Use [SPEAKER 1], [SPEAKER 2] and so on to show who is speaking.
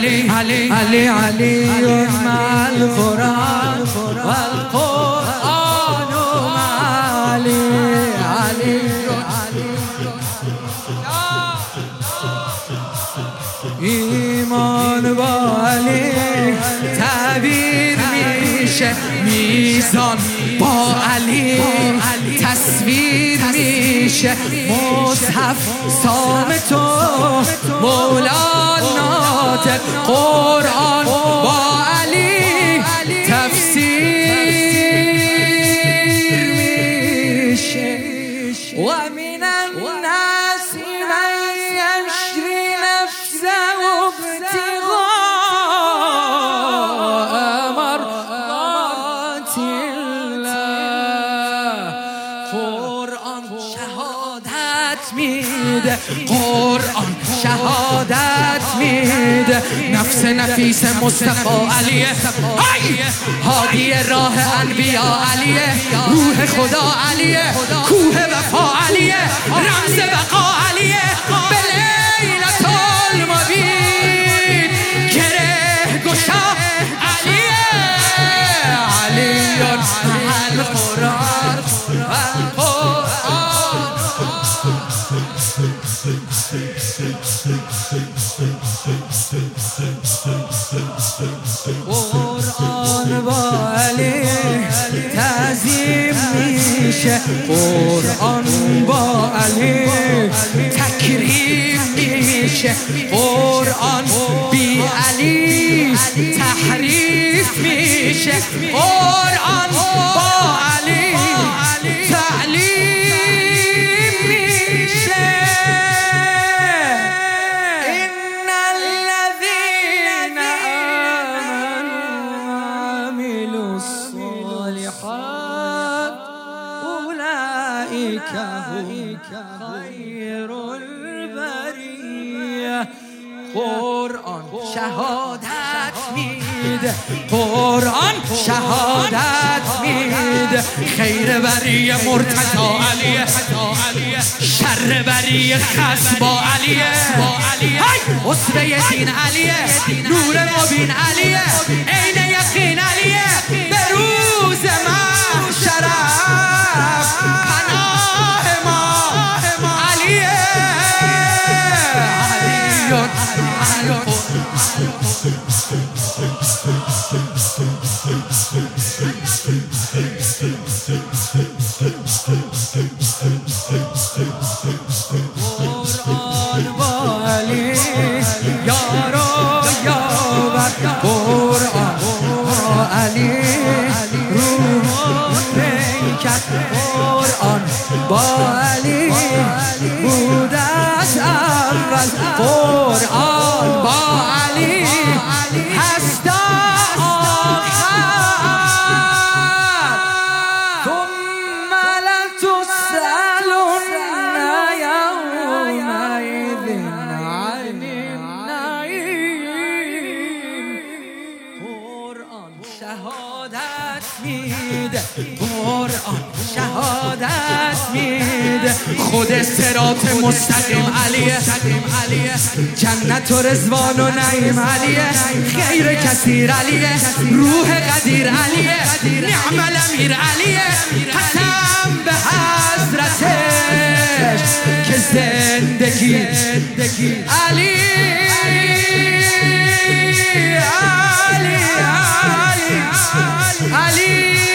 [SPEAKER 1] Ali, Ali, Ali, علي مع القرآن والقرآن مع علي علي ایمان با علی تعبیر میشه میزان با علی تصویر میشه مصحف سام تو مولانا قرآن با علی تفسیر میشه. و من میده قرآن شهادت میده. نفس نفیس مصطفی علیه. هادی راه انبیا علیه. روح خدا علیه. کوه وفا علیه. رمز بقا علیه. میشه. قرآن با علی تکریم میشه. قرآن بی علی تحریف میشه. قرآن خير البرية قرآن شهادت میده. قرآن شهادت میده. خیر بریه مرتضا علیه. شر بریه خس با علیه. اسوه دین علیه. نور مبین علیه. علی. روح پیکر قرآن با علی. بود از اول قرآن. شهادت میده. قرآن شهادت میده. خود سرات مستقیم علیه. جنت و رزوان و نعیم علیه. خیر کثیر علیه. روح قدیر علیه. نعم الامیر علیه. قسم به حضرتش که زندگی علی علی. Ali.